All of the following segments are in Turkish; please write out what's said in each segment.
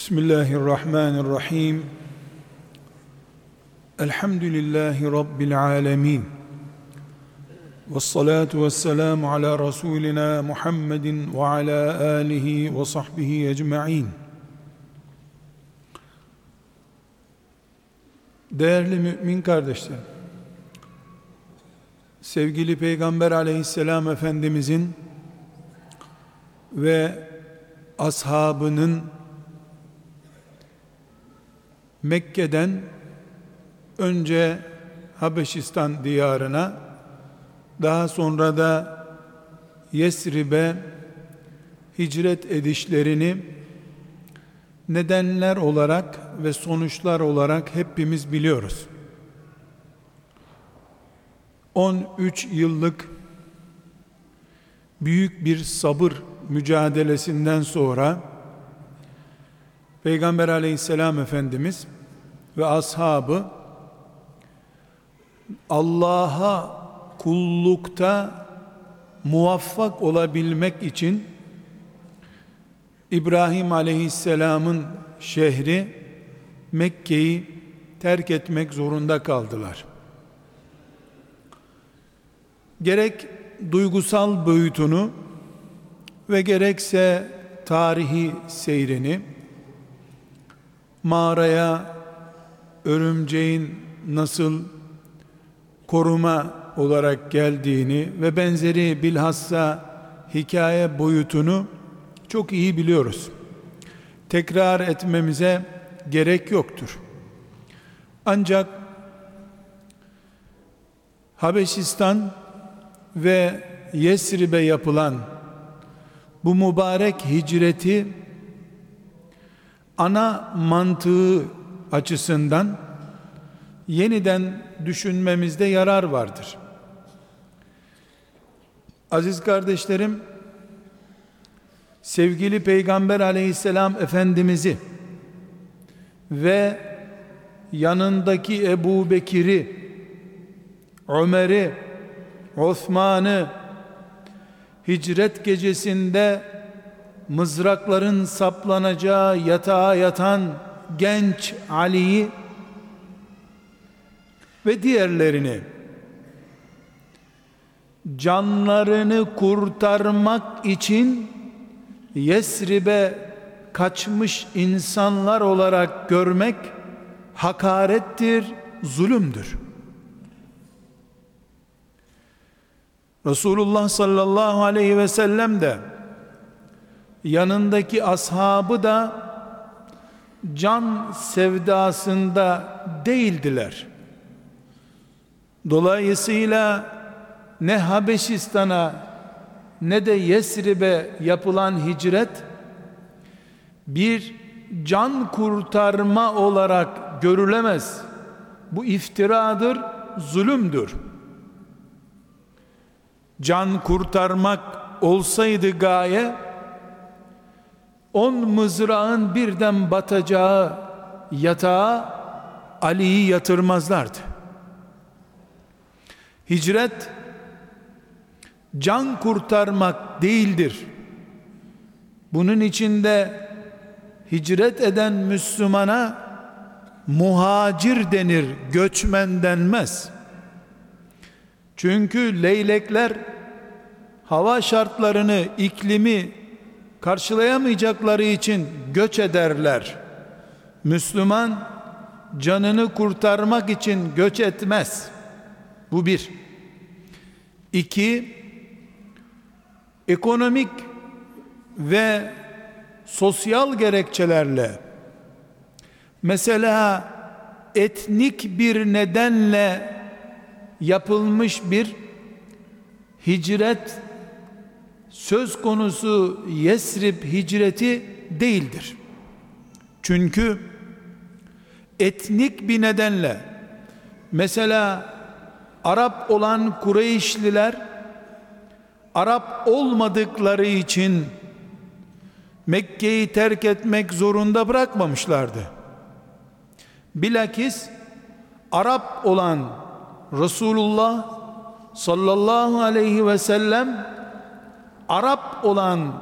Bismillahirrahmanirrahim. Elhamdülillahi Rabbil alemin. Ve salatu ve selamu ala Resulina Muhammedin ve ala alihi ve sahbihi ecma'in. Değerli mümin kardeşlerim, sevgili Peygamber aleyhisselam Efendimizin ve ashabının Mekke'den önce Habeşistan diyarına daha sonra da Yesrib'e hicret edişlerini nedenler olarak ve sonuçlar olarak hepimiz biliyoruz. 13 yıllık büyük bir sabır mücadelesinden sonra Peygamber aleyhisselam Efendimiz ve ashabı Allah'a kullukta muvaffak olabilmek için İbrahim aleyhisselamın şehri Mekke'yi terk etmek zorunda kaldılar. Gerek duygusal boyutunu ve gerekse tarihi seyrini mağaraya örümceğin nasıl koruma olarak geldiğini ve benzeri bilhassa hikaye boyutunu çok iyi biliyoruz. Tekrar etmemize gerek yoktur. Ancak Habeşistan ve Yesrib'e yapılan bu mübarek hicreti ana mantığı açısından yeniden düşünmemizde yarar vardır. Aziz kardeşlerim, sevgili Peygamber aleyhisselam Efendimiz'i ve yanındaki Ebu Bekir'i, Ömer'i, Osman'ı hicret gecesinde mızrakların saplanacağı yatağa yatan genç Ali'yi ve diğerlerini canlarını kurtarmak için Yesrib'e kaçmış insanlar olarak görmek hakarettir, zulümdür. Resulullah sallallahu aleyhi ve sellem de yanındaki ashabı da can sevdasında değildiler. Dolayısıyla ne Habeşistan'a ne de Yesrib'e yapılan hicret bir can kurtarma olarak görülemez. Bu iftiradır, zulümdür. Can kurtarmak olsaydı gaye on mızrağın birden batacağı yatağa Ali'yi yatırmazlardı. Hicret can kurtarmak değildir. Bunun içinde hicret eden Müslümana muhacir denir, göçmen denmez. Çünkü leylekler hava şartlarını, iklimi karşılayamayacakları için göç ederler. Müslüman canını kurtarmak için göç etmez. Bu bir. İki, ekonomik ve sosyal gerekçelerle mesela etnik bir nedenle yapılmış bir hicret söz konusu Yesrib hicreti değildir. Çünkü etnik bir nedenle mesela Arap olan Kureyşliler Arap olmadıkları için Mekke'yi terk etmek zorunda bırakmamışlardı. Bilakis Arap olan Resulullah sallallahu aleyhi ve sellem Arap olan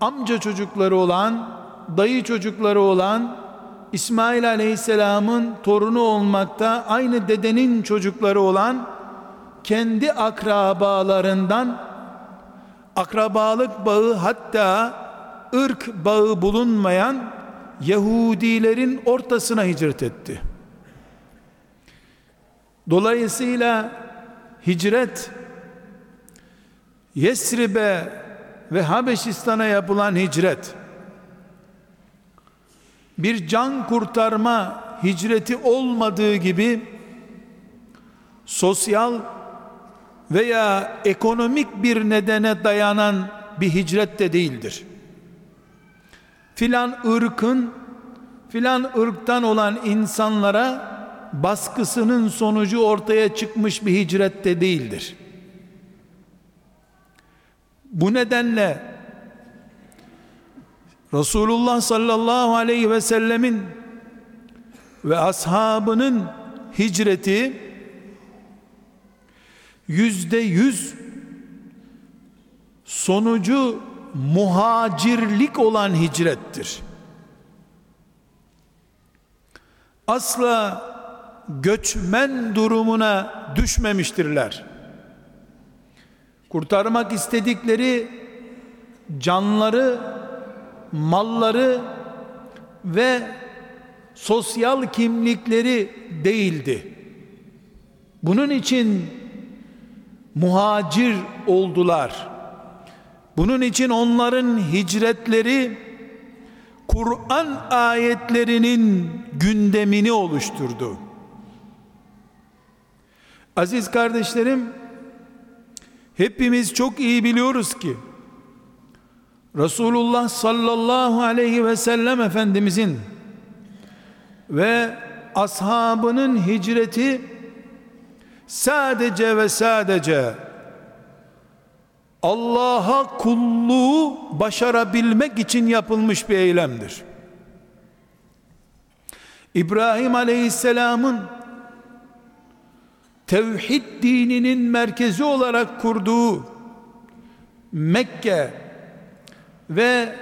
amca çocukları olan dayı çocukları olan İsmail Aleyhisselam'ın torunu olmakta aynı dedenin çocukları olan kendi akrabalarından akrabalık bağı hatta ırk bağı bulunmayan Yahudilerin ortasına hicret etti. Dolayısıyla hicret Yesrib'e ve Habeşistan'a yapılan hicret bir can kurtarma hicreti olmadığı gibi sosyal veya ekonomik bir nedene dayanan bir hicret de değildir. Filan ırkın filan ırktan olan insanlara baskısının sonucu ortaya çıkmış bir hicret de değildir. Bu nedenle Resulullah sallallahu aleyhi ve sellemin ve ashabının hicreti yüzde yüz sonucu muhacirlik olan hicrettir. Asla göçmen durumuna düşmemiştirler. Kurtarmak istedikleri canları, malları ve sosyal kimlikleri değildi. Bunun için muhacir oldular. Bunun için onların hicretleri Kur'an ayetlerinin gündemini oluşturdu. Aziz kardeşlerim, hepimiz çok iyi biliyoruz ki Resulullah sallallahu aleyhi ve sellem Efendimizin ve ashabının hicreti sadece ve sadece Allah'a kulluğu başarabilmek için yapılmış bir eylemdir. İbrahim Aleyhisselam'ın tevhid dininin merkezi olarak kurduğu Mekke ve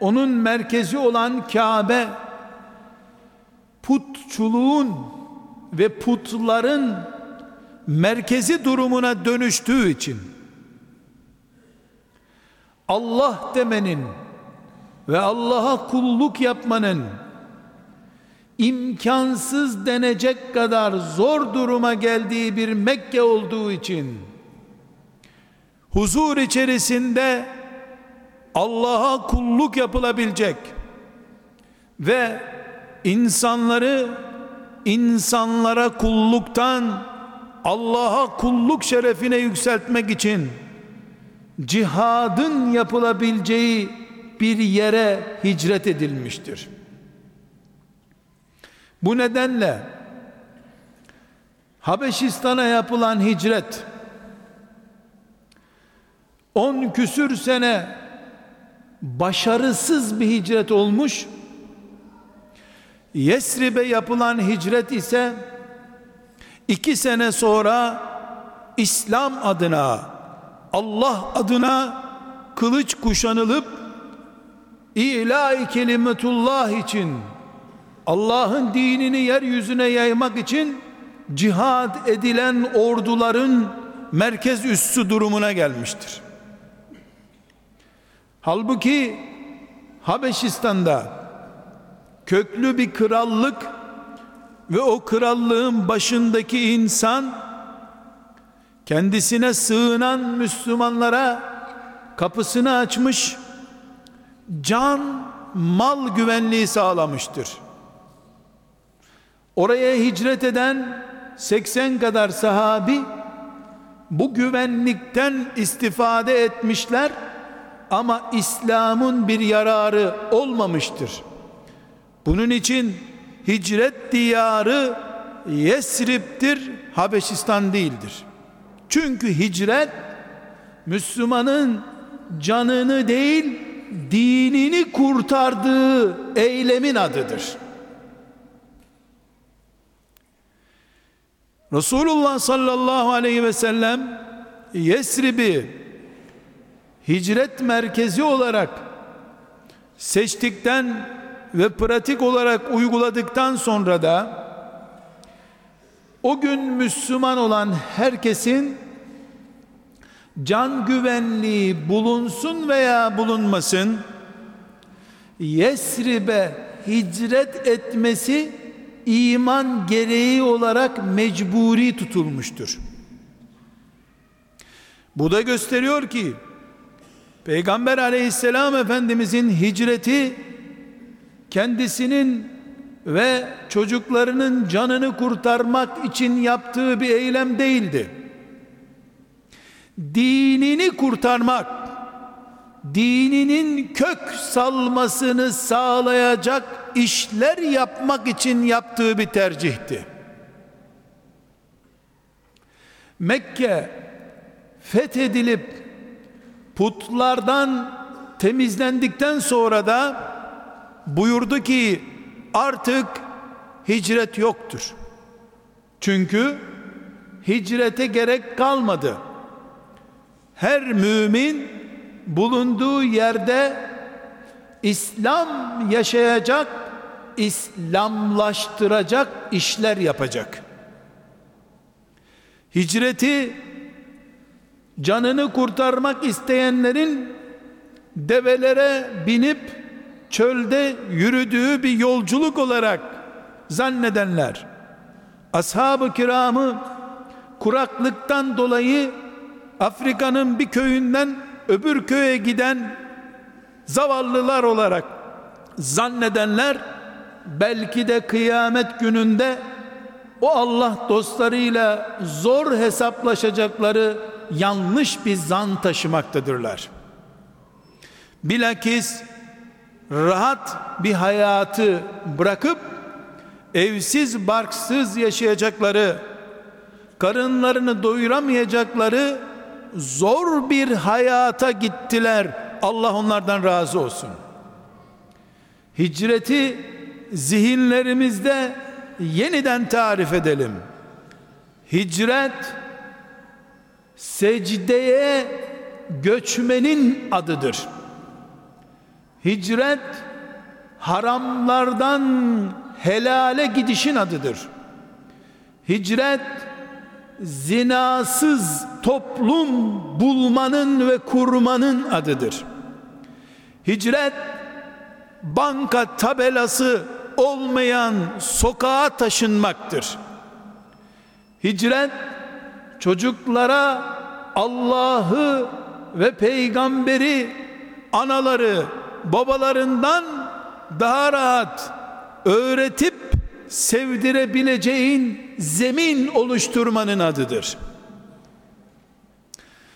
onun merkezi olan Kabe putçuluğun ve putların merkezi durumuna dönüştüğü için Allah demenin ve Allah'a kulluk yapmanın imkansız denecek kadar zor duruma geldiği bir Mekke olduğu için huzur içerisinde Allah'a kulluk yapılabilecek ve insanları insanlara kulluktan Allah'a kulluk şerefine yükseltmek için cihadın yapılabileceği bir yere hicret edilmiştir. Bu nedenle Habeşistan'a yapılan hicret 10 küsür sene başarısız bir hicret olmuş. Yesrib'e yapılan hicret ise iki sene sonra İslam adına Allah adına kılıç kuşanılıp ilahi kelimetullah için Allah'ın dinini yeryüzüne yaymak için cihad edilen orduların merkez üssü durumuna gelmiştir. Halbuki Habeşistan'da köklü bir krallık ve o krallığın başındaki insan kendisine sığınan Müslümanlara kapısını açmış can mal güvenliği sağlamıştır. Oraya hicret eden 80 kadar sahabi bu güvenlikten istifade etmişler ama İslam'ın bir yararı olmamıştır. Bunun için hicret diyarı Yesrib'dir, Habeşistan değildir. Çünkü hicret Müslümanın canını değil dinini kurtardığı eylemin adıdır. Resulullah sallallahu aleyhi ve sellem Yesrib'i hicret merkezi olarak seçtikten ve pratik olarak uyguladıktan sonra da o gün Müslüman olan herkesin can güvenliği bulunsun veya bulunmasın Yesrib'e hicret etmesi iman gereği olarak mecburi tutulmuştur. Bu da gösteriyor ki Peygamber aleyhisselam efendimizin hicreti kendisinin ve çocuklarının canını kurtarmak için yaptığı bir eylem değildi. Dinini kurtarmak, dininin kök salmasını sağlayacak işler yapmak için yaptığı bir tercihti. Mekke fethedilip putlardan temizlendikten sonra da buyurdu ki artık hicret yoktur. Çünkü hicrete gerek kalmadı. Her mümin bulunduğu yerde İslam yaşayacak, İslamlaştıracak işler yapacak. Hicreti canını kurtarmak isteyenlerin develere binip çölde yürüdüğü bir yolculuk olarak zannedenler ashab-ı kiramı kuraklıktan dolayı Afrika'nın bir köyünden öbür köye giden zavallılar olarak zannedenler belki de kıyamet gününde o Allah dostlarıyla zor hesaplaşacakları yanlış bir zan taşımaktadırlar. Bilakis rahat bir hayatı bırakıp evsiz barksız yaşayacakları, karınlarını doyuramayacakları zor bir hayata gittiler. Allah onlardan razı olsun. Hicreti zihinlerimizde yeniden tarif edelim. Hicret secdeye göçmenin adıdır. Hicret haramlardan helale gidişin adıdır. Hicret zinasız toplum bulmanın ve kurmanın adıdır. Hicret banka tabelası olmayan sokağa taşınmaktır. Hicret çocuklara Allah'ı ve peygamberi anaları babalarından daha rahat öğretip sevdirebileceğin zemin oluşturmanın adıdır.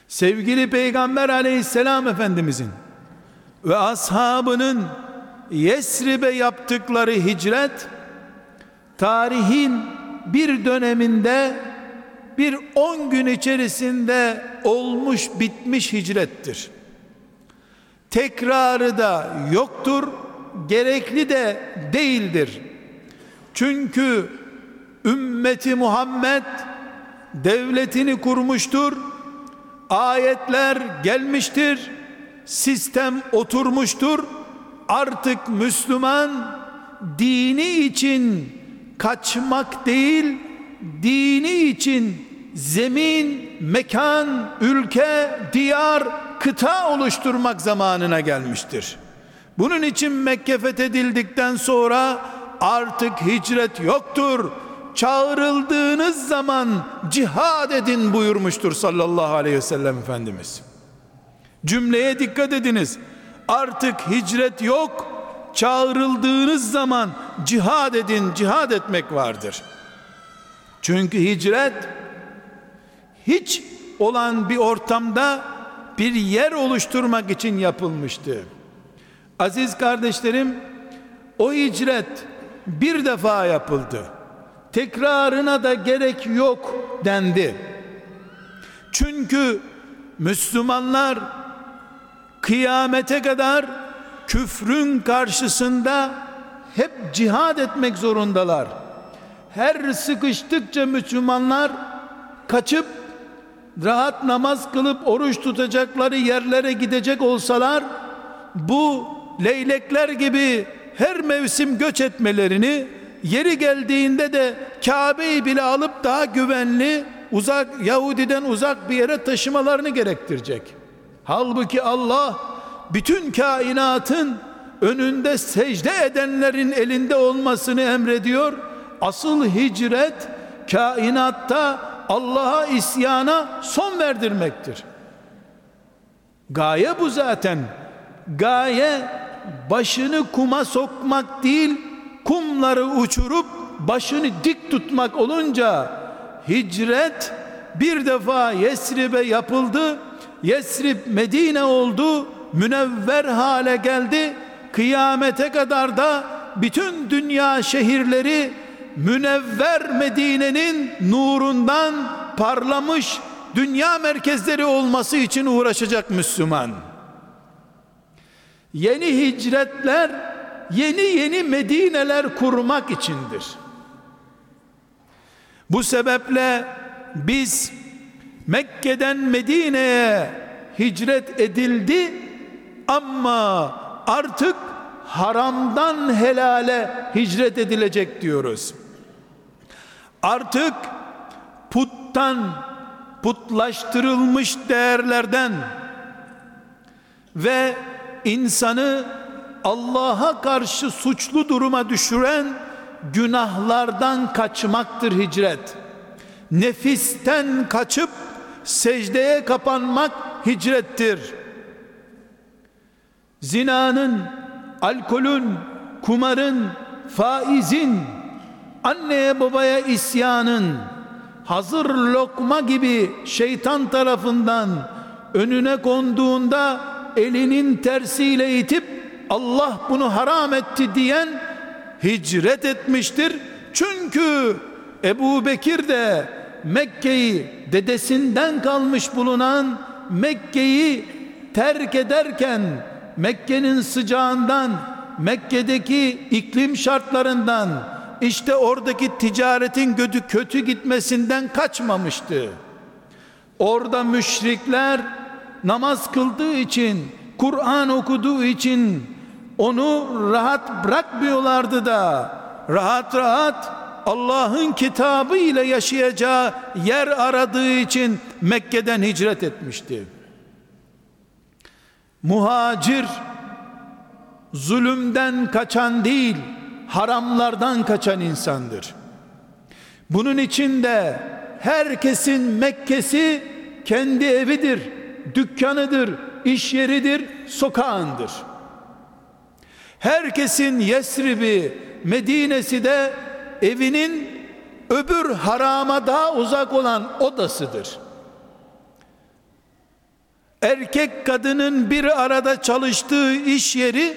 Sevgili Peygamber aleyhisselam efendimizin ve ashabının Yesrib'e yaptıkları hicret tarihin bir döneminde bir on gün içerisinde olmuş bitmiş hicrettir. Tekrarı da yoktur, gerekli de değildir. Çünkü ümmeti Muhammed devletini kurmuştur. Ayetler gelmiştir. Sistem oturmuştur. Artık Müslüman dini için kaçmak değil, dini için zemin, mekan, ülke, diyar, kıta oluşturmak zamanına gelmiştir. Bunun için Mekke fethedildikten sonra artık hicret yoktur. Çağrıldığınız zaman cihad edin buyurmuştur sallallahu aleyhi ve sellem Efendimiz. Cümleye dikkat ediniz. Artık hicret yok. Çağrıldığınız zaman cihad edin, cihad etmek vardır. Çünkü hicret hiç olan bir ortamda bir yer oluşturmak için yapılmıştı. Aziz kardeşlerim, o hicret bir defa yapıldı. Tekrarına da gerek yok dendi. Çünkü Müslümanlar kıyamete kadar küfrün karşısında hep cihad etmek zorundalar. Her sıkıştıkça Müslümanlar kaçıp rahat namaz kılıp oruç tutacakları yerlere gidecek olsalar bu leylekler gibi her mevsim göç etmelerini yeri geldiğinde de Kabe'yi bile alıp daha güvenli uzak Yahudi'den uzak bir yere taşımalarını gerektirecek. Halbuki Allah bütün kainatın önünde secde edenlerin elinde olmasını emrediyor. Asıl hicret kainatta Allah'a isyana son verdirmektir. Gaye bu zaten. Gaye başını kuma sokmak değil, kumları uçurup başını dik tutmak olunca hicret bir defa Yesrib'e yapıldı. Yesrib Medine oldu, münevver hale geldi. Kıyamete kadar da bütün dünya şehirleri münevver Medine'nin nurundan parlamış dünya merkezleri olması için uğraşacak Müslüman. Yeni hicretler yeni yeni Medine'ler kurmak içindir. Bu sebeple biz Mekke'den Medine'ye hicret edildi ama artık haramdan helale hicret edilecek diyoruz. Artık puttan putlaştırılmış değerlerden ve insanı Allah'a karşı suçlu duruma düşüren günahlardan kaçmaktır hicret. Nefisten kaçıp secdeye kapanmak hicrettir. Zinanın, alkolün, kumarın, faizin, anneye babaya isyanın, hazır lokma gibi şeytan tarafından önüne konduğunda elinin tersiyle itip Allah bunu haram etti diyen hicret etmiştir. Çünkü Ebu Bekir de Mekke'yi dedesinden kalmış bulunan Mekke'yi terk ederken Mekke'nin sıcağından Mekke'deki iklim şartlarından işte oradaki ticaretin kötü kötü gitmesinden kaçmamıştı. Orada müşrikler namaz kıldığı için, Kur'an okuduğu için onu rahat bırakmıyorlardı da rahat rahat Allah'ın kitabı ile yaşayacağı yer aradığı için Mekke'den hicret etmişti. Muhacir zulümden kaçan değil, haramlardan kaçan insandır. Bunun için de herkesin Mekke'si kendi evidir, dükkanıdır, iş yeridir, sokağındır. Herkesin Yesrib'i, Medine'si de evinin öbür harama daha uzak olan odasıdır. Erkek kadının bir arada çalıştığı iş yeri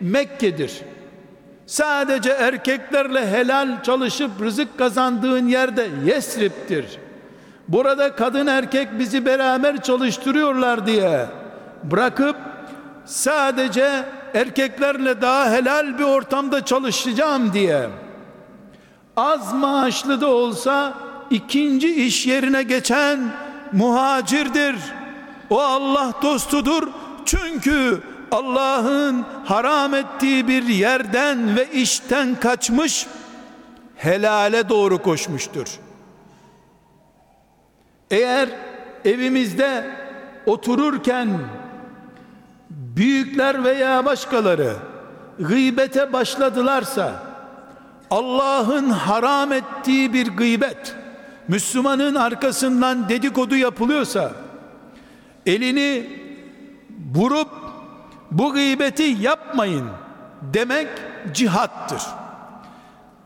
Mekke'dir. Sadece erkeklerle helal çalışıp rızık kazandığın yerde Yesrib'tir. Burada kadın erkek bizi beraber çalıştırıyorlar diye bırakıp sadece erkeklerle daha helal bir ortamda çalışacağım diye az maaşlı da olsa ikinci iş yerine geçen muhacirdir. O Allah dostudur. Çünkü Allah'ın haram ettiği bir yerden ve işten kaçmış helale doğru koşmuştur. Eğer evimizde otururken büyükler veya başkaları gıybete başladılarsa Allah'ın haram ettiği bir gıybet Müslümanın arkasından dedikodu yapılıyorsa elini vurup bu gıybeti yapmayın demek cihattır.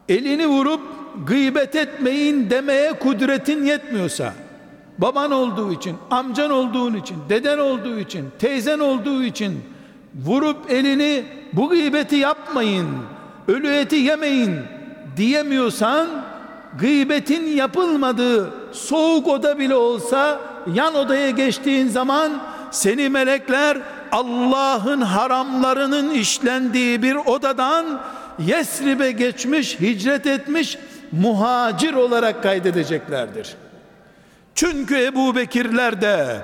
Elini vurup gıybet etmeyin demeye kudretin yetmiyorsa baban olduğu için, amcan olduğun için, deden olduğu için, teyzen olduğu için vurup elini bu gıybeti yapmayın, ölü eti yemeyin diyemiyorsan gıybetin yapılmadığı soğuk oda bile olsa yan odaya geçtiğin zaman seni melekler Allah'ın haramlarının işlendiği bir odadan Yesrib'e geçmiş, hicret etmiş muhacir olarak kaydedeceklerdir. Çünkü Ebu Bekirler de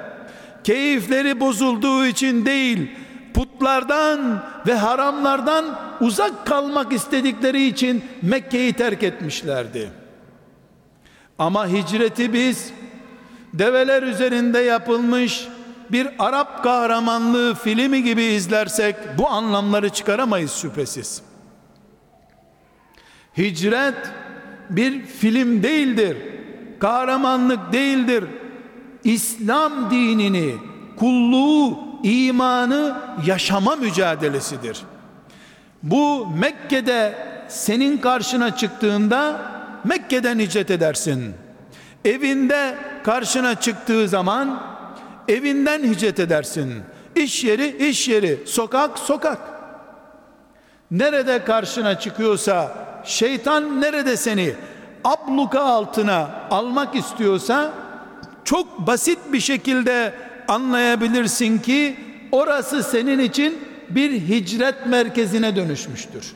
keyifleri bozulduğu için değil, putlar fuhuşluklardan ve haramlardan uzak kalmak istedikleri için Mekke'yi terk etmişlerdi. Ama hicreti biz develer üzerinde yapılmış bir Arap kahramanlığı filmi gibi izlersek bu anlamları çıkaramayız şüphesiz. Hicret bir film değildir. Kahramanlık değildir. İslam dinini, kulluğu, imanı yaşama mücadelesidir. Bu Mekke'de senin karşına çıktığında Mekke'den hicret edersin. Evinde karşına çıktığı zaman evinden hicret edersin. İş yeri iş yeri, sokak sokak. Nerede karşına çıkıyorsa, şeytan nerede seni abluka altına almak istiyorsa çok basit bir şekilde anlayabilirsin ki orası senin için bir hicret merkezine dönüşmüştür.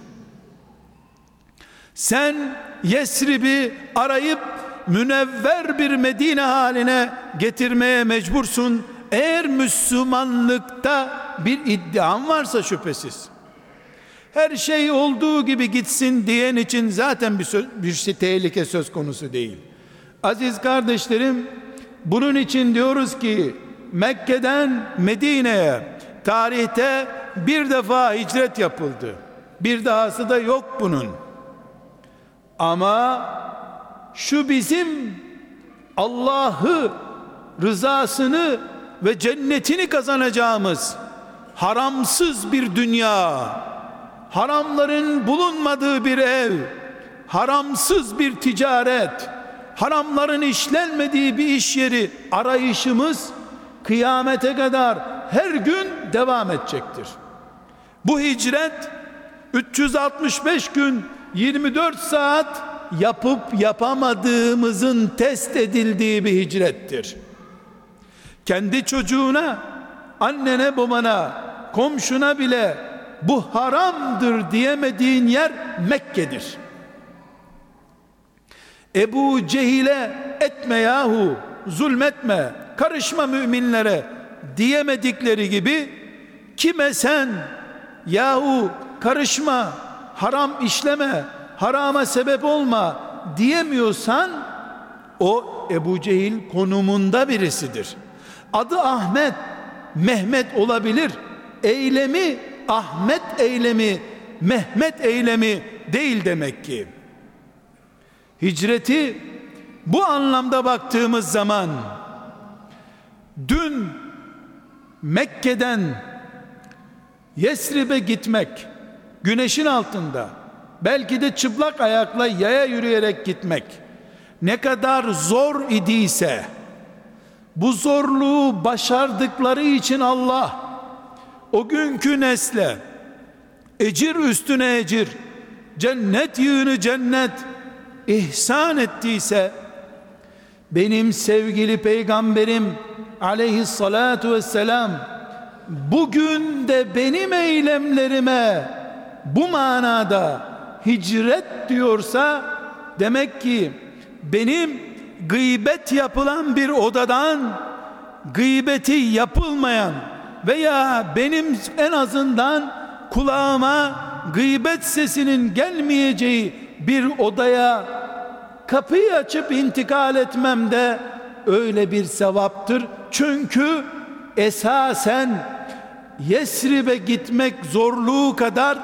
Sen Yesrib'i arayıp münevver bir Medine haline getirmeye mecbursun. Eğer Müslümanlıkta bir iddian varsa şüphesiz. Her şey olduğu gibi gitsin diyen için zaten bir, söz, bir şey, tehlike söz konusu değil. Aziz kardeşlerim, bunun için diyoruz ki Mekke'den Medine'ye tarihte bir defa hicret yapıldı. Bir dahası da yok bunun. Ama şu bizim Allah'ı rızasını ve cennetini kazanacağımız haramsız bir dünya, haramların bulunmadığı bir ev, haramsız bir ticaret, haramların işlenmediği bir iş yeri arayışımız kıyamete kadar her gün devam edecektir. Bu hicret 365 gün 24 saat yapıp yapamadığımızın test edildiği bir hicrettir. Kendi çocuğuna, annene, babana, komşuna bile bu haramdır diyemediğin yer Mekke'dir. Ebu Cehil'e etme yahu, zulmetme, karışma müminlere diyemedikleri gibi kime sen yahu karışma, haram işleme, harama sebep olma diyemiyorsan o Ebu Cehil konumunda birisidir. Adı Ahmet, Mehmet olabilir. Eylemi Ahmet eylemi, Mehmet eylemi değil demek ki. Hicreti bu anlamda baktığımız zaman dün Mekke'den Yesrib'e gitmek güneşin altında belki de çıplak ayakla yaya yürüyerek gitmek ne kadar zor idiyse bu zorluğu başardıkları için Allah o günkü nesle ecir üstüne ecir cennet yığını cennet ihsan ettiyse benim sevgili peygamberim aleyhissalatu vesselam bugün de benim eylemlerime bu manada hicret diyorsa demek ki benim gıybet yapılan bir odadan gıybeti yapılmayan veya benim en azından kulağıma gıybet sesinin gelmeyeceği bir odaya kapıyı açıp intikal etmem de öyle bir sevaptır. Çünkü esasen Yesrib'e gitmek zorluğu kadar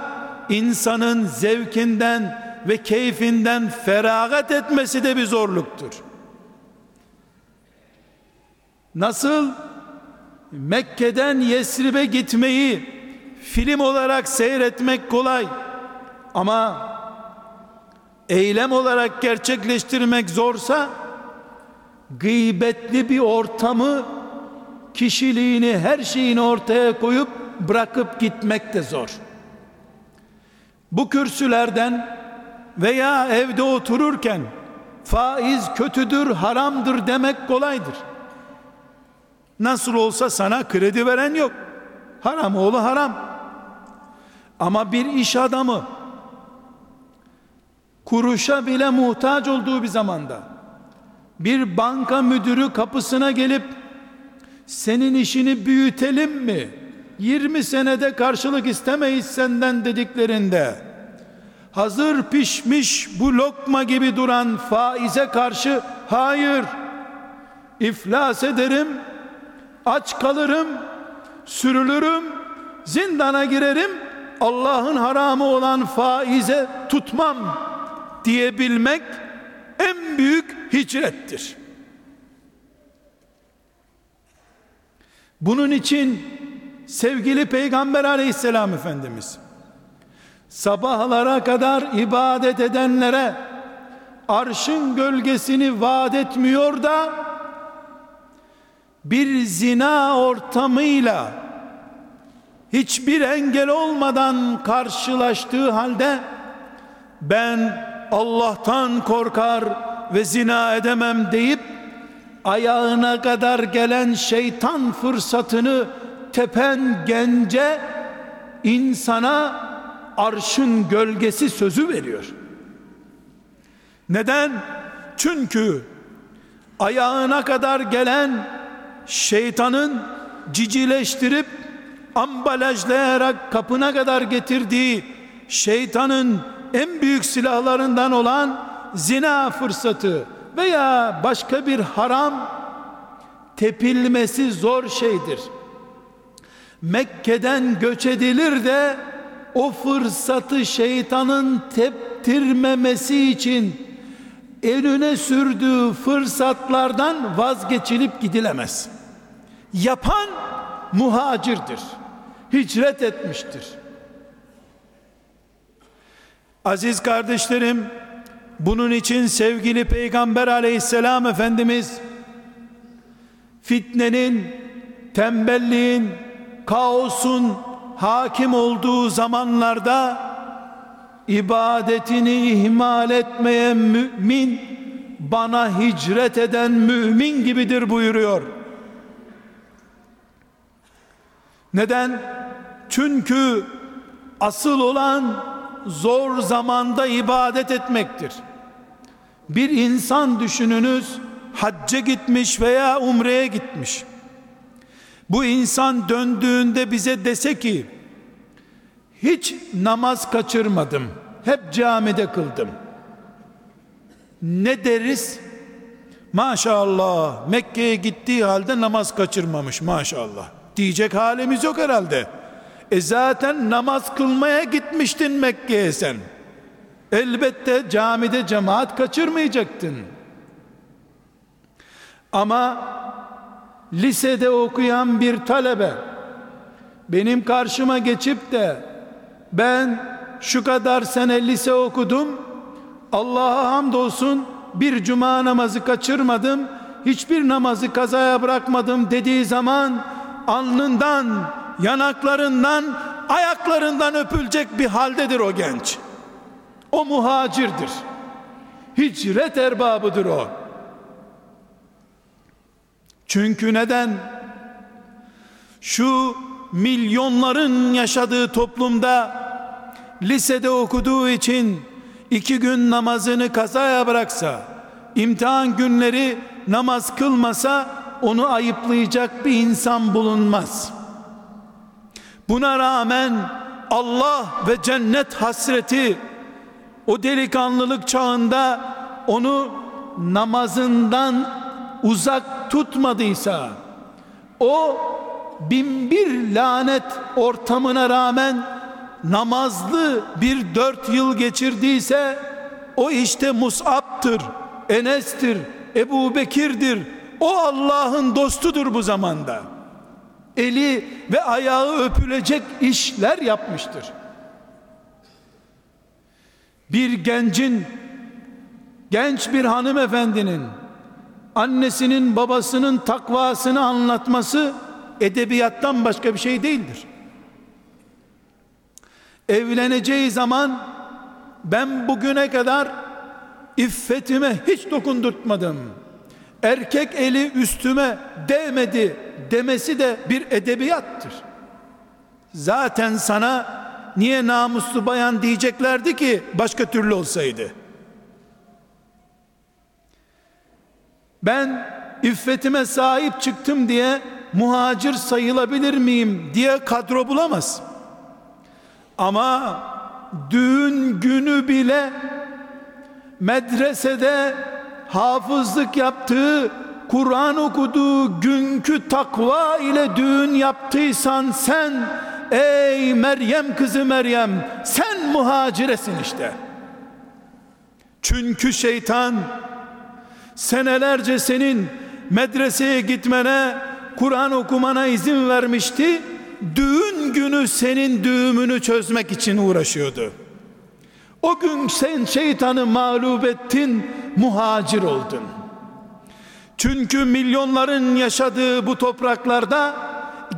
insanın zevkinden ve keyfinden feragat etmesi de bir zorluktur. Nasıl Mekke'den Yesrib'e gitmeyi film olarak seyretmek kolay ama eylem olarak gerçekleştirmek zorsa gıybetli bir ortamı kişiliğini her şeyini ortaya koyup bırakıp gitmek de zor. Bu kürsülerden veya evde otururken faiz kötüdür, haramdır demek kolaydır. Nasıl olsa sana kredi veren yok. Haram oğlu haram. Ama bir iş adamı kuruşa bile muhtaç olduğu bir zamanda bir banka müdürü kapısına gelip senin işini büyütelim mi? 20 senede karşılık istemeyiz senden dediklerinde hazır pişmiş bu lokma gibi duran faize karşı hayır iflas ederim aç kalırım sürülürüm zindana girerim Allah'ın haramı olan faize tutmam diyebilmek en büyük hicrettir. Bunun için sevgili Peygamber aleyhisselam Efendimiz sabahlara kadar ibadet edenlere arşın gölgesini vaat etmiyor da bir zina ortamıyla hiçbir engel olmadan karşılaştığı halde ben Allah'tan korkar ve zina edemem deyip ayağına kadar gelen şeytan fırsatını tepen gence insana arşın gölgesi sözü veriyor. Neden? Çünkü ayağına kadar gelen şeytanın cicileştirip ambalajlayarak kapına kadar getirdiği şeytanın en büyük silahlarından olan zina fırsatı veya başka bir haram tepilmesi zor şeydir. Mekke'den göç edilir de o fırsatı şeytanın teptirmemesi için önüne sürdüğü fırsatlardan vazgeçilip gidilemez. Yapan muhacirdir. Hicret etmiştir. Aziz kardeşlerim, bunun için sevgili Peygamber aleyhisselam Efendimiz fitnenin, tembelliğin, kaosun hakim olduğu zamanlarda ibadetini ihmal etmeyen mümin bana hicret eden mümin gibidir buyuruyor. Neden? Çünkü asıl olan zor zamanda ibadet etmektir. Bir insan düşününüz hacca gitmiş veya umreye gitmiş. Bu insan döndüğünde bize dese ki hiç namaz kaçırmadım. Hep camide kıldım. Ne deriz? Maşallah Mekke'ye gittiği halde namaz kaçırmamış maşallah. Diyecek halimiz yok herhalde. E zaten namaz kılmaya gitmiştin Mekke'ye sen. Elbette camide cemaat kaçırmayacaktın. Ama lisede okuyan bir talebe benim karşıma geçip de ben şu kadar sene lise okudum Allah'a hamdolsun bir cuma namazı kaçırmadım hiçbir namazı kazaya bırakmadım dediği zaman alnından yanaklarından ayaklarından öpülecek bir haldedir o genç. O muhacirdir. Hicret erbabıdır o. Çünkü neden? Şu milyonların yaşadığı toplumda lisede okuduğu için iki gün namazını kazaya bıraksa imtihan günleri namaz kılmasa onu ayıplayacak bir insan bulunmaz buna rağmen Allah ve cennet hasreti o delikanlılık çağında onu namazından uzak tutmadıysa o bin bir lanet ortamına rağmen namazlı bir dört yıl geçirdiyse o işte Mus'ab'tır, Enes'tir, Ebu Bekir'dir. O Allah'ın dostudur bu zamanda. Eli ve ayağı öpülecek işler yapmıştır. Bir gencin, genç bir hanımefendinin annesinin babasının takvasını anlatması edebiyattan başka bir şey değildir. Evleneceği zaman ben bugüne kadar iffetime hiç dokundurtmadım. Erkek eli üstüme değmedi demesi de bir edebiyattır. Zaten sana niye namuslu bayan diyeceklerdi ki başka türlü olsaydı. Ben iffetime sahip çıktım diye muhacir sayılabilir miyim diye kadro bulamaz. Ama düğün günü bile medresede hafızlık yaptığı, Kur'an okuduğu günkü takva ile düğün yaptıysan sen ey Meryem kızı Meryem sen muhaciresin işte. Çünkü şeytan senelerce senin medreseye gitmene, Kur'an okumana izin vermişti. Düğün günü senin düğümünü çözmek için uğraşıyordu. O gün sen şeytanı mağlup ettin, muhacir oldun. Çünkü milyonların yaşadığı bu topraklarda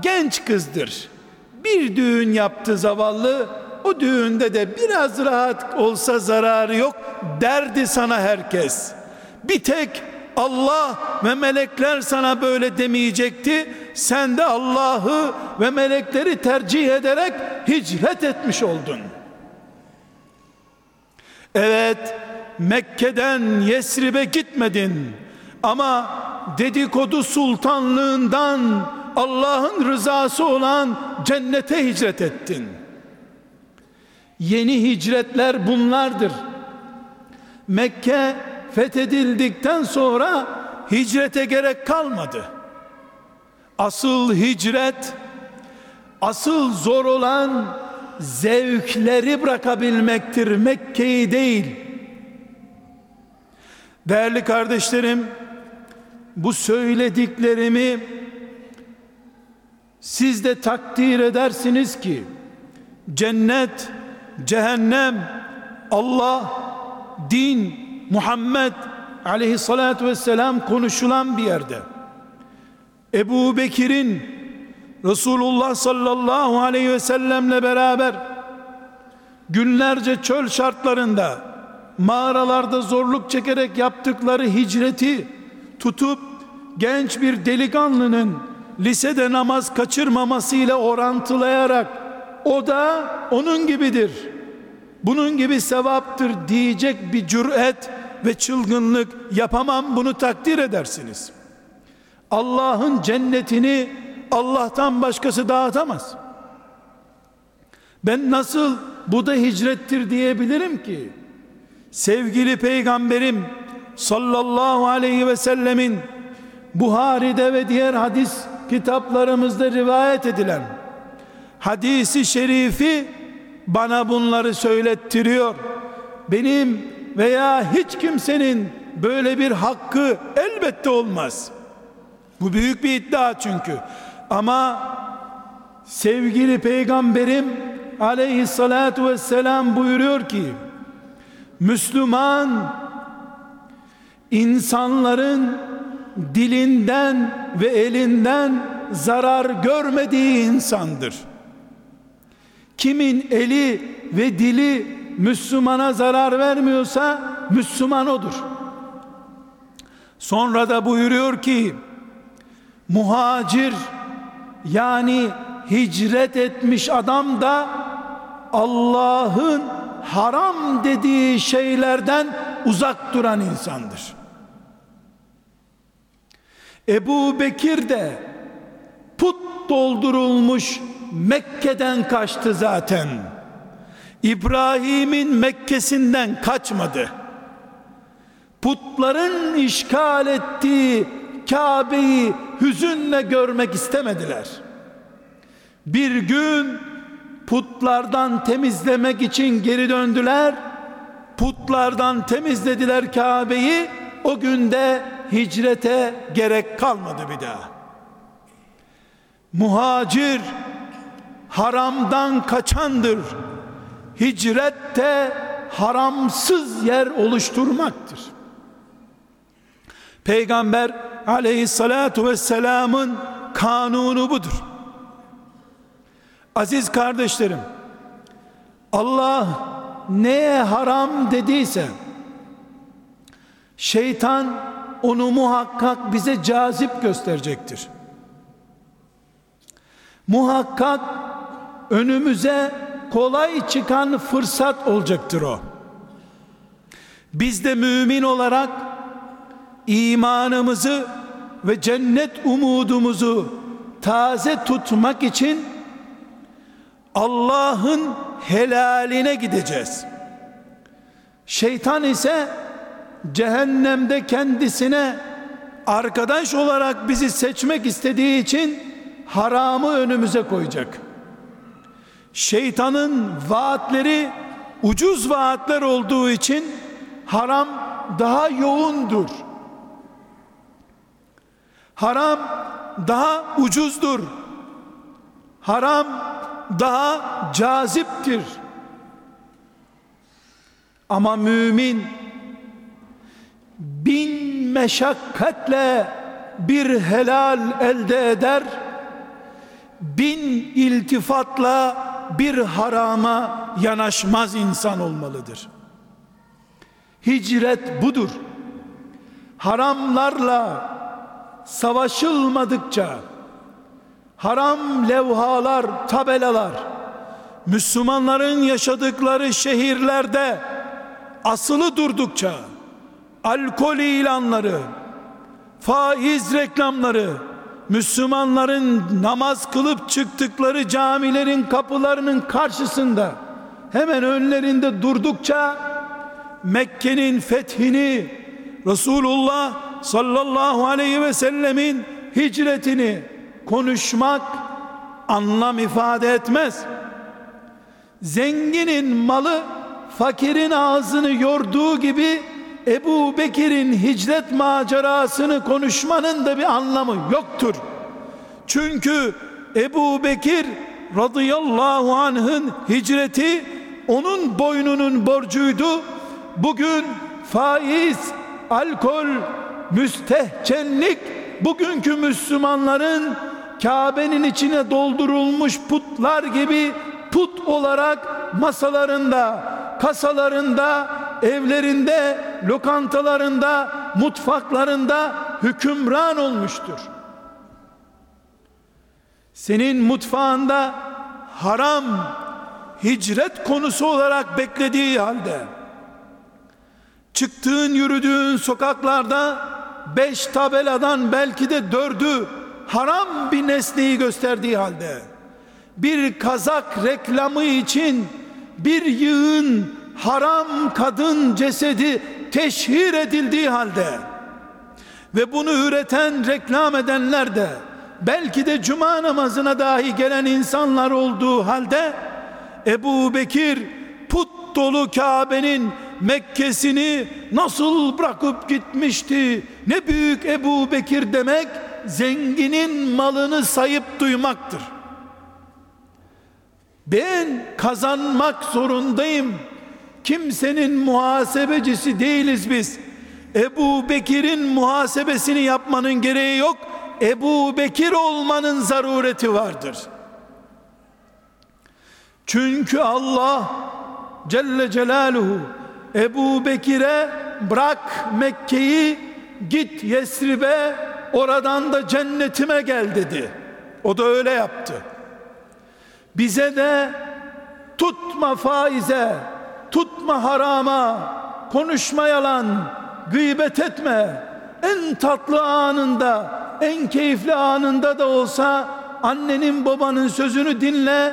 genç kızdır. Bir düğün yaptı zavallı, o düğünde de biraz rahat olsa zararı yok derdi sana herkes. Bir tek Allah ve melekler sana böyle demeyecekti. Sen de Allah'ı ve melekleri tercih ederek hicret etmiş oldun. Evet, Mekke'den Yesrib'e gitmedin. Ama dedikodu sultanlığından Allah'ın rızası olan cennete hicret ettin. Yeni hicretler bunlardır. Mekke fethedildikten sonra hicrete gerek kalmadı. Asıl hicret, asıl zor olan zevkleri bırakabilmektir Mekke'yi değil. Değerli kardeşlerim, bu söylediklerimi siz de takdir edersiniz ki cennet, cehennem, Allah, din, Muhammed aleyhissalatü vesselam konuşulan bir yerde. Ebu Bekir'in Resulullah sallallahu aleyhi ve sellemle beraber günlerce çöl şartlarında mağaralarda zorluk çekerek yaptıkları hicreti tutup genç bir delikanlının lisede namaz kaçırmamasıyla orantılayarak o da onun gibidir. Bunun gibi sevaptır diyecek bir cüret ve çılgınlık yapamam bunu takdir edersiniz. Allah'ın cennetini Allah'tan başkası dağıtamaz. Ben nasıl bu da hicrettir diyebilirim ki? Sevgili peygamberim sallallahu aleyhi ve sellemin Buhari'de ve diğer hadis kitaplarımızda rivayet edilen hadisi şerifi bana bunları söylettiriyor. Benim veya hiç kimsenin böyle bir hakkı elbette olmaz. Bu büyük bir iddia çünkü. Ama sevgili peygamberim aleyhissalatu vesselam buyuruyor ki Müslüman insanların dilinden ve elinden zarar görmediği insandır. Kimin eli ve dili Müslümana zarar vermiyorsa Müslüman odur. Sonra da buyuruyor ki muhacir yani hicret etmiş adam da Allah'ın haram dediği şeylerden uzak duran insandır. Ebu Bekir de put doldurulmuş Mekke'den kaçtı zaten. İbrahim'in Mekke'sinden kaçmadı. Putların işgal ettiği Kabe'yi hüzünle görmek istemediler. Bir gün putlardan temizlemek için geri döndüler. Putlardan temizlediler Kabe'yi. O günde hicrete gerek kalmadı bir daha. Muhacir haramdan kaçandır. Hicret haramsız yer oluşturmaktır. Peygamber aleyhissalatu vesselamın kanunu budur. Aziz kardeşlerim, Allah neye haram dediyse, şeytan onu muhakkak bize cazip gösterecektir. Muhakkak önümüze kolay çıkan fırsat olacaktır o. Biz de mümin olarak imanımızı ve cennet umudumuzu taze tutmak için Allah'ın helaline gideceğiz. Şeytan ise cehennemde kendisine arkadaş olarak bizi seçmek istediği için haramı önümüze koyacak. Şeytanın vaatleri ucuz vaatler olduğu için haram daha yoğundur. Haram daha ucuzdur. Haram daha caziptir. Ama mümin bin meşakkatle bir helal elde eder. Bin iltifatla bir harama yanaşmaz insan olmalıdır. Hicret budur. Haramlarla savaşılmadıkça haram levhalar, tabelalar Müslümanların yaşadıkları şehirlerde asılı durdukça alkol ilanları, faiz reklamları, Müslümanların namaz kılıp çıktıkları camilerin kapılarının karşısında hemen önlerinde durdukça Mekke'nin fethini Resulullah sallallahu aleyhi ve sellemin hicretini konuşmak anlam ifade etmez. Zenginin malı fakirin ağzını yorduğu gibi Ebu Bekir'in hicret macerasını konuşmanın da bir anlamı yoktur. Çünkü Ebu Bekir radıyallahu anh'ın hicreti onun boynunun borcuydu. Bugün faiz, alkol, müstehcenlik bugünkü Müslümanların Kabe'nin içine doldurulmuş putlar gibi put olarak masalarında, kasalarında, evlerinde, lokantalarında, mutfaklarında hükümran olmuştur. Senin mutfağında haram hicret konusu olarak beklediği halde çıktığın yürüdüğün sokaklarda beş tabeladan belki de dördü haram bir nesneyi gösterdiği halde bir kazak reklamı için bir yığın haram kadın cesedi teşhir edildiği halde ve bunu üreten reklam edenler de belki de cuma namazına dahi gelen insanlar olduğu halde Ebu Bekir put dolu Kabe'nin Mekke'sini nasıl bırakıp gitmişti? Ne büyük Ebu Bekir demek zenginin malını sayıp duymaktır. Ben kazanmak zorundayım. Kimsenin muhasebecisi değiliz biz. Ebu Bekir'in muhasebesini yapmanın gereği yok. Ebu Bekir olmanın zarureti vardır. Çünkü Allah Celle Celaluhu Ebu Bekir'e bırak Mekke'yi git Yesrib'e oradan da cennetime gel dedi. O da öyle yaptı. Bize de tutma faize tutma harama konuşma yalan gıybet etme. En tatlı anında en keyifli anında da olsa annenin babanın sözünü dinle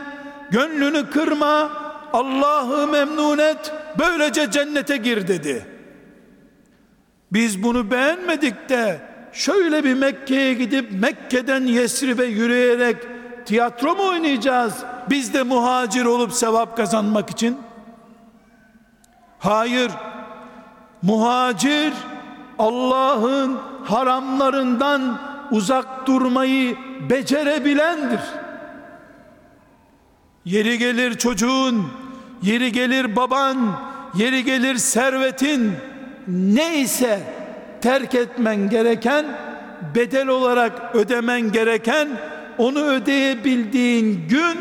gönlünü kırma Allah'ı memnun et böylece cennete gir dedi. Biz bunu beğenmedik de şöyle bir Mekke'ye gidip Mekke'den Yesrib'e yürüyerek tiyatro mu oynayacağız? Biz de muhacir olup sevap kazanmak için? Hayır. Muhacir Allah'ın haramlarından uzak durmayı becerebilendir. Yeri gelir çocuğun yeri gelir baban yeri gelir servetin. Neyse terk etmen gereken bedel olarak ödemen gereken onu ödeyebildiğin gün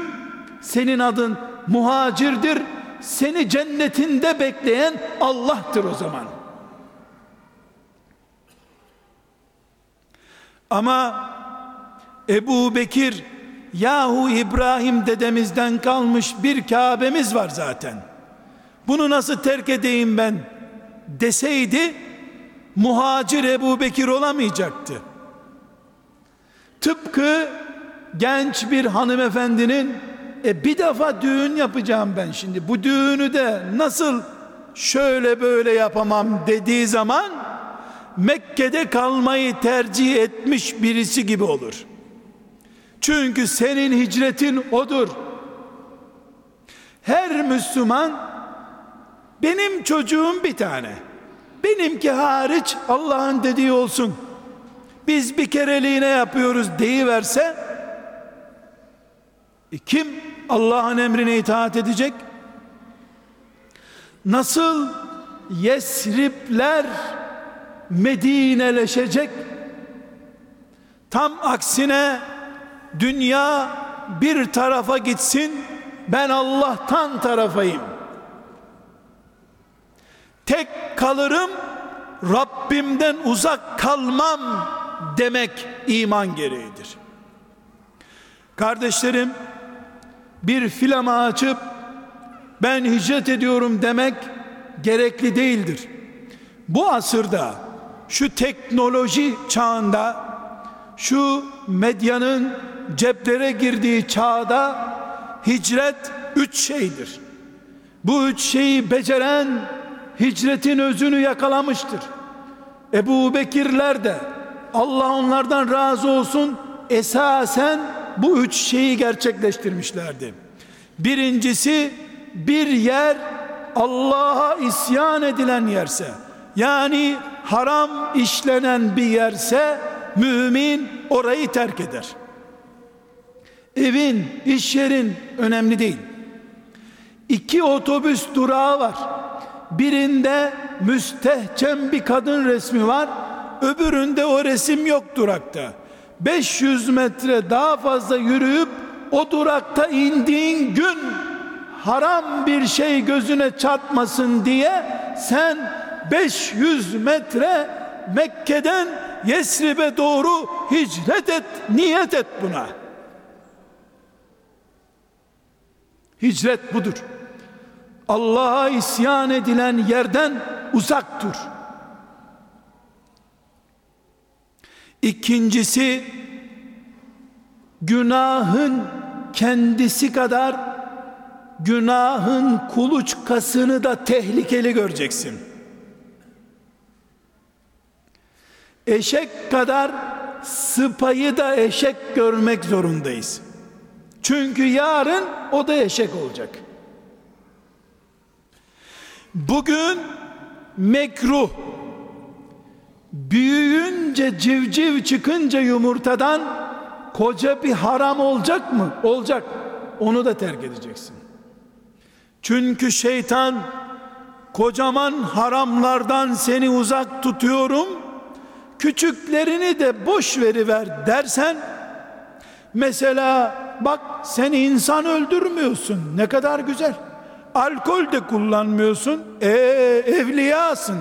senin adın muhacirdir. Seni cennetinde bekleyen Allah'tır o zaman. Ama Ebu Bekir yahu İbrahim dedemizden kalmış bir Kabe'miz var zaten bunu nasıl terk edeyim ben deseydi muhacir Ebu Bekir olamayacaktı tıpkı genç bir hanımefendinin e bir defa düğün yapacağım ben şimdi. Bu düğünü de nasıl şöyle böyle yapamam dediği zaman Mekke'de kalmayı tercih etmiş birisi gibi olur. Çünkü senin hicretin odur. Her Müslüman benim çocuğum bir tane. Benimki hariç Allah'ın dediği olsun. Biz bir kereliğine yapıyoruz deyiverse e kim Allah'ın emrine itaat edecek? Nasıl Yesripler Medineleşecek? Tam aksine dünya bir tarafa gitsin ben Allah'tan tarafayım. Tek kalırım Rabbimden uzak kalmam demek iman gereğidir. Kardeşlerim bir filama açıp ben hicret ediyorum demek gerekli değildir. Bu asırda şu teknoloji çağında şu medyanın ceplere girdiği çağda hicret üç şeydir. Bu üç şeyi beceren hicretin özünü yakalamıştır. Ebu Bekirler de Allah onlardan razı olsun esasen bu üç şeyi gerçekleştirmişlerdi. Birincisi bir yer Allah'a isyan edilen yerse yani haram işlenen bir yerse mümin orayı terk eder. Evin, iş yerin önemli değil. İki otobüs durağı var. Birinde müstehcen bir kadın resmi var. Öbüründe o resim yok durakta. 500 metre daha fazla yürüyüp o durakta indiğin gün haram bir şey gözüne çarpmasın diye sen 500 metre Mekke'den Yesrib'e doğru hicret et, niyet et buna. Hicret budur. Allah'a isyan edilen yerden uzak dur. İkincisi günahın kendisi kadar günahın kuluçkasını da tehlikeli göreceksin. Eşek kadar sıpayı da eşek görmek zorundayız. Çünkü yarın o da eşek olacak. Bugün mekruh büyüyünce civciv çıkınca yumurtadan koca bir haram olacak mı? Olacak. Onu da terk edeceksin. Çünkü şeytan kocaman haramlardan seni uzak tutuyorum. Küçüklerini de boş veriver dersen mesela bak sen insan öldürmüyorsun. Ne kadar güzel. Alkol de kullanmıyorsun. E evliyasın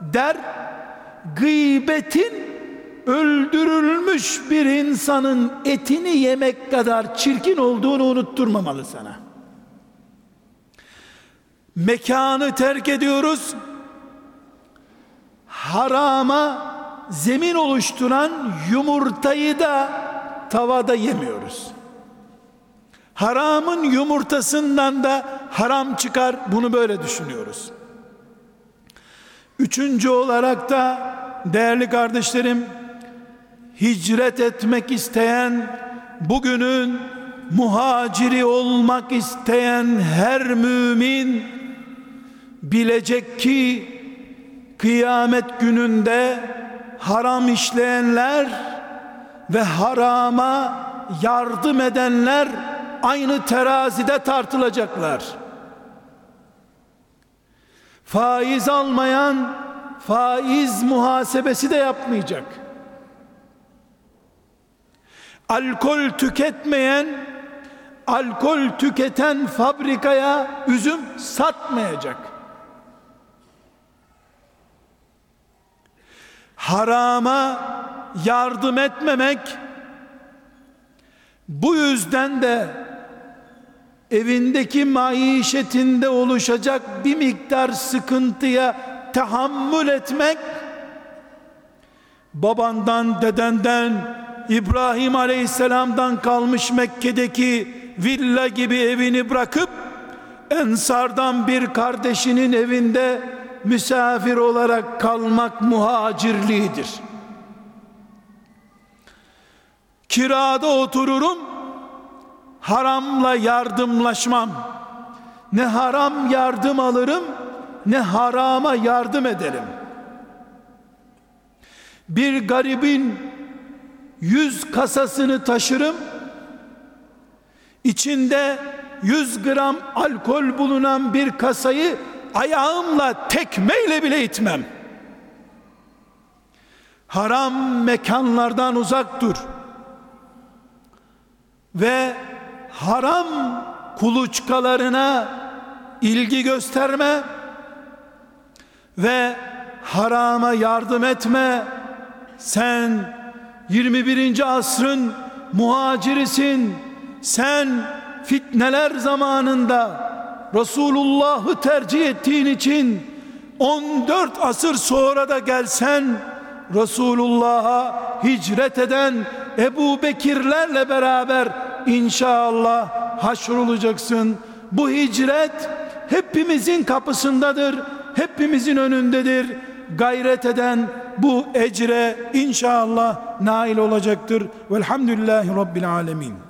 der gıybetin öldürülmüş bir insanın etini yemek kadar çirkin olduğunu unutturmamalı sana. Mekanı terk ediyoruz. Harama zemin oluşturan yumurtayı da tavada yemiyoruz. Haramın yumurtasından da haram çıkar. Bunu böyle düşünüyoruz. Üçüncü olarak da değerli kardeşlerim hicret etmek isteyen bugünün muhaciri olmak isteyen her mümin bilecek ki kıyamet gününde haram işleyenler ve harama yardım edenler aynı terazide tartılacaklar. Faiz almayan faiz muhasebesi de yapmayacak. Alkol tüketmeyen alkol tüketen fabrikaya üzüm satmayacak. Harama yardım etmemek bu yüzden de evindeki maişetinde oluşacak bir miktar sıkıntıya tahammül etmek babandan dedenden İbrahim Aleyhisselam'dan kalmış Mekke'deki villa gibi evini bırakıp Ensardan bir kardeşinin evinde misafir olarak kalmak muhacirliğidir. Kirada otururum, haramla yardımlaşmam. Ne haram yardım alırım, ne harama yardım ederim. Bir garibin yüz kasasını taşırım, içinde 100 gram alkol bulunan bir kasayı ayağımla tekmeyle bile itmem. Haram mekanlardan uzak dur. Ve haram kuluçkalarına ilgi gösterme ve harama yardım etme. Sen 21. asrın muhacirisin. Sen fitneler zamanında Resulullah'ı tercih ettiğin için 14 asır sonra da gelsen Resulullah'a hicret eden Ebu Bekirlerle beraber inşallah haşrolacaksın. Bu hicret hepimizin kapısındadır, hepimizin önündedir. Gayret eden bu ecre inşallah nail olacaktır. Velhamdülillahi Rabbil Alemin.